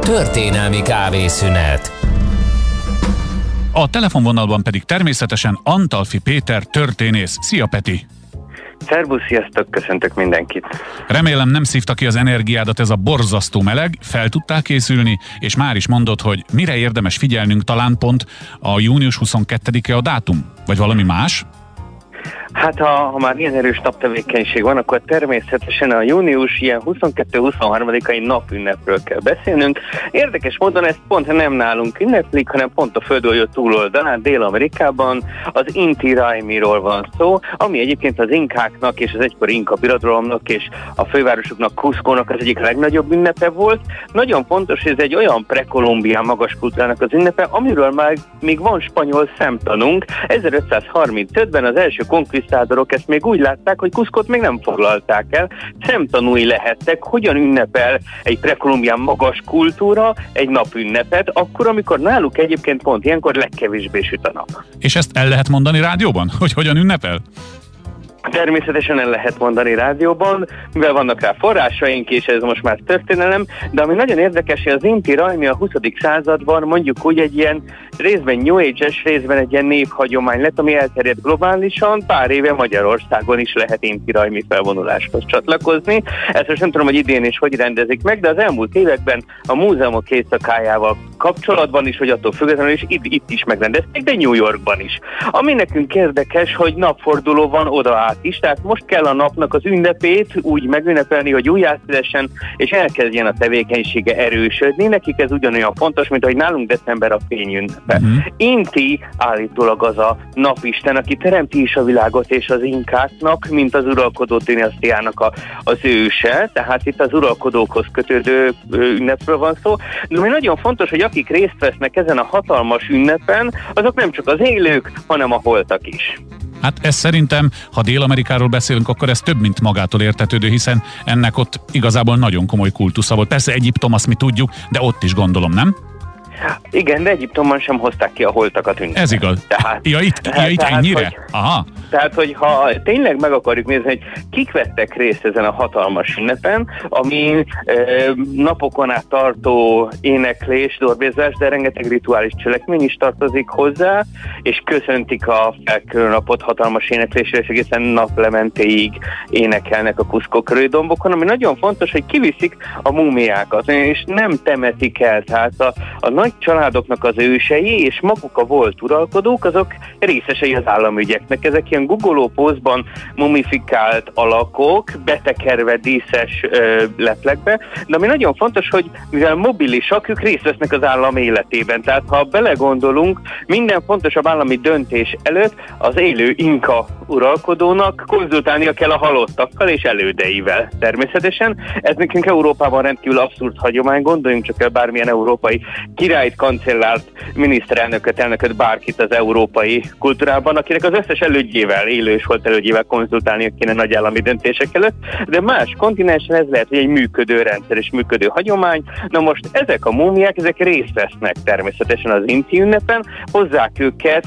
Történelmi kávészünet. A telefonvonalban pedig természetesen Antalfi Péter történész. Szia Peti! Szervusz, sziasztok, köszöntök mindenkit. Remélem nem szívta ki az energiádat ez a borzasztó meleg, fel tudtál készülni, és már is mondod, hogy mire érdemes figyelnünk talán pont a június 22-e a dátum, vagy valami más? Hát ha, ha már ilyen erős naptevékenység van, akkor természetesen a június ilyen 22-23-ai napünnepről kell beszélnünk. Érdekes módon ezt pont nem nálunk ünneplik, hanem pont a földgolyó túloldalán, Dél-Amerikában az Inti Raimiról van szó, ami egyébként az inkáknak és az egykori inka birodalomnak és a fővárosoknak Cusco-nak az egyik legnagyobb ünnepe volt. Nagyon fontos, hogy ez egy olyan prekolumbián magas kultúrának az ünnepe, amiről már még van spanyol szemtanunk. 1535-ben az első konfliktus konkvisztádorok ezt még úgy látták, hogy Kuszkot még nem foglalták el. Szemtanúi lehettek, hogyan ünnepel egy prekolumbián magas kultúra egy napünnepet, akkor, amikor náluk egyébként pont ilyenkor legkevésbé süt a nap. És ezt el lehet mondani rádióban, hogy hogyan ünnepel? Természetesen el lehet mondani rádióban, mivel vannak rá forrásaink, és ez most már történelem, de ami nagyon érdekes, hogy az Inti Rajmi a 20. században mondjuk úgy egy ilyen részben New Age-es, részben egy ilyen névhagyomány lett, ami elterjedt globálisan, pár éve Magyarországon is lehet Inti Rajmi felvonuláshoz csatlakozni. Ezt most nem tudom, hogy idén is hogy rendezik meg, de az elmúlt években a múzeumok éjszakájával kapcsolatban is, hogy attól függetlenül is itt, itt is megrendezték, de New Yorkban is. Ami nekünk érdekes, hogy napforduló van oda át is, tehát most kell a napnak az ünnepét úgy megünnepelni, hogy újjászülesen, és elkezdjen a tevékenysége erősödni. Nekik ez ugyanolyan fontos, mint hogy nálunk december a fényünnepe. Uh-huh. Inti állítólag az a napisten, aki teremti is a világot és az inkáknak, mint az uralkodó dinasztiának a, az őse, tehát itt az uralkodókhoz kötődő ünnepről van szó. De ami nagyon fontos, hogy akik részt vesznek ezen a hatalmas ünnepen, azok nem csak az élők, hanem a holtak is. Hát ez szerintem, ha Dél-Amerikáról beszélünk, akkor ez több, mint magától értetődő, hiszen ennek ott igazából nagyon komoly kultusza volt. Persze Egyiptom, azt mi tudjuk, de ott is gondolom, nem? Igen, de Egyiptomban sem hozták ki a holtakat ünnepelni. Ez igaz. Tehát, ja, itt, ja, itt tehát, ennyire? Hogy, Aha. Tehát, hogy ha tényleg meg akarjuk nézni, hogy kik vettek részt ezen a hatalmas ünnepen, ami e, napokon át tartó éneklés, dorbézás, de rengeteg rituális cselekmény is tartozik hozzá, és köszöntik a felkörő napot hatalmas éneklésre, és egészen naplementéig énekelnek a Kuszkó dombokon, ami nagyon fontos, hogy kiviszik a múmiákat, és nem temetik el. Tehát a, a nagy családoknak az ősei, és maguk a volt uralkodók, azok részesei az államügyeknek. Ezek ilyen guggoló pózban mumifikált alakok, betekerve díszes ö, leplekbe, de ami nagyon fontos, hogy mivel mobilisak, ők részt vesznek az állam életében. Tehát ha belegondolunk, minden fontosabb állami döntés előtt az élő inka uralkodónak konzultálnia kell a halottakkal és elődeivel. Természetesen ez nekünk Európában rendkívül abszurd hagyomány, gondoljunk csak el bármilyen európai királyt, kancellárt, miniszterelnököt, elnököt, bárkit az európai kultúrában, akinek az összes elődjével, élő és volt elődjével konzultálni kéne nagy állami döntések előtt, de más kontinensen ez lehet, hogy egy működő rendszer és működő hagyomány. Na most ezek a múmiák, ezek részt vesznek természetesen az inti ünnepen, hozzák őket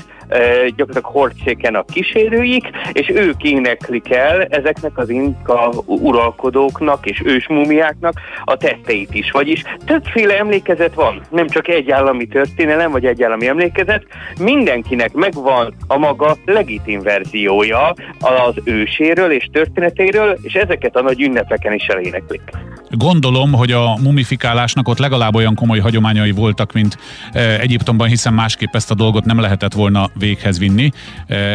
gyakorlatilag hordszéken a kísérőik, és ők éneklik el ezeknek az inka uralkodóknak és ősmumiáknak a tetteit is. Vagyis többféle emlékezet van, nem csak egy állami történelem, vagy egy állami emlékezet, mindenkinek megvan a maga legitim verziója az őséről és történetéről, és ezeket a nagy ünnepeken is eléneklik. Gondolom, hogy a mumifikálásnak ott legalább olyan komoly hagyományai voltak, mint Egyiptomban, hiszen másképp ezt a dolgot nem lehetett volna véghez vinni.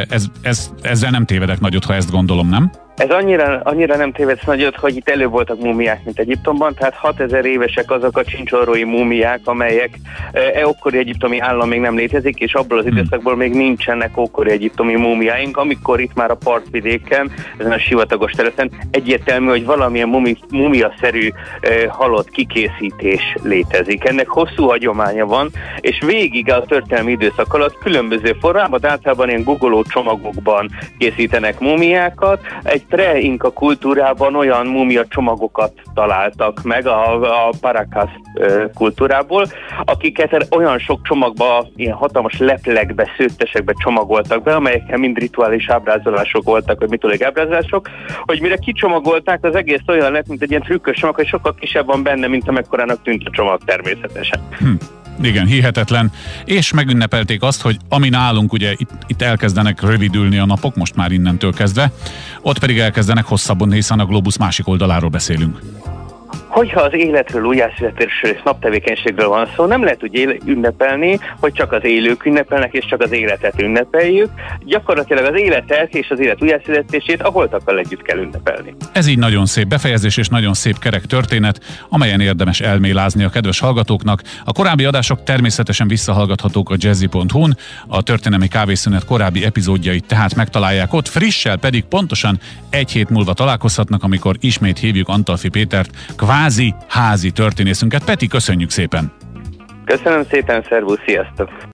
Ez, ez, ezzel nem tévedek nagyot, ha ezt gondolom, nem? Ez annyira, annyira nem tévedsz nagyot, hogy itt előbb voltak múmiák, mint Egyiptomban, tehát 6000 évesek azok a csincsorrói múmiák, amelyek e, ókori egyiptomi állam még nem létezik, és abból az hmm. időszakból még nincsenek ókori egyiptomi múmiáink, amikor itt már a partvidéken, ezen a sivatagos területen egyértelmű, hogy valamilyen mumi, mumia-szerű e, halott kikészítés létezik. Ennek hosszú hagyománya van, és végig a történelmi időszak alatt különböző formában, általában ilyen gugoló csomagokban készítenek múmiákat, egy pre-inka kultúrában olyan mumia csomagokat találtak meg a, a Paracas kultúrából, akiket olyan sok csomagba, ilyen hatalmas leplekbe, szőttesekbe csomagoltak be, amelyekkel mind rituális ábrázolások voltak, vagy mitológiai ábrázolások, hogy mire kicsomagolták, az egész olyan lett, mint egy ilyen trükkös csomag, hogy sokkal kisebb van benne, mint amekkorának tűnt a csomag természetesen. Hm. Igen, hihetetlen. És megünnepelték azt, hogy ami nálunk ugye itt, itt elkezdenek rövidülni a napok, most már innentől kezdve, ott pedig elkezdenek hosszabban, hiszen a globus másik oldaláról beszélünk hogyha az életről, újjászületésről és naptevékenységről van szó, nem lehet úgy ünnepelni, hogy csak az élők ünnepelnek, és csak az életet ünnepeljük. Gyakorlatilag az életet és az élet újjászületését a holtakkal együtt kell ünnepelni. Ez így nagyon szép befejezés és nagyon szép kerek történet, amelyen érdemes elmélázni a kedves hallgatóknak. A korábbi adások természetesen visszahallgathatók a jazzy.hu-n, a történelmi kávészünet korábbi epizódjait tehát megtalálják ott, frissel pedig pontosan egy hét múlva találkozhatnak, amikor ismét hívjuk Antalfi Pétert, kvázi házi, házi történészünket. Peti, köszönjük szépen! Köszönöm szépen, szervusz, sziasztok!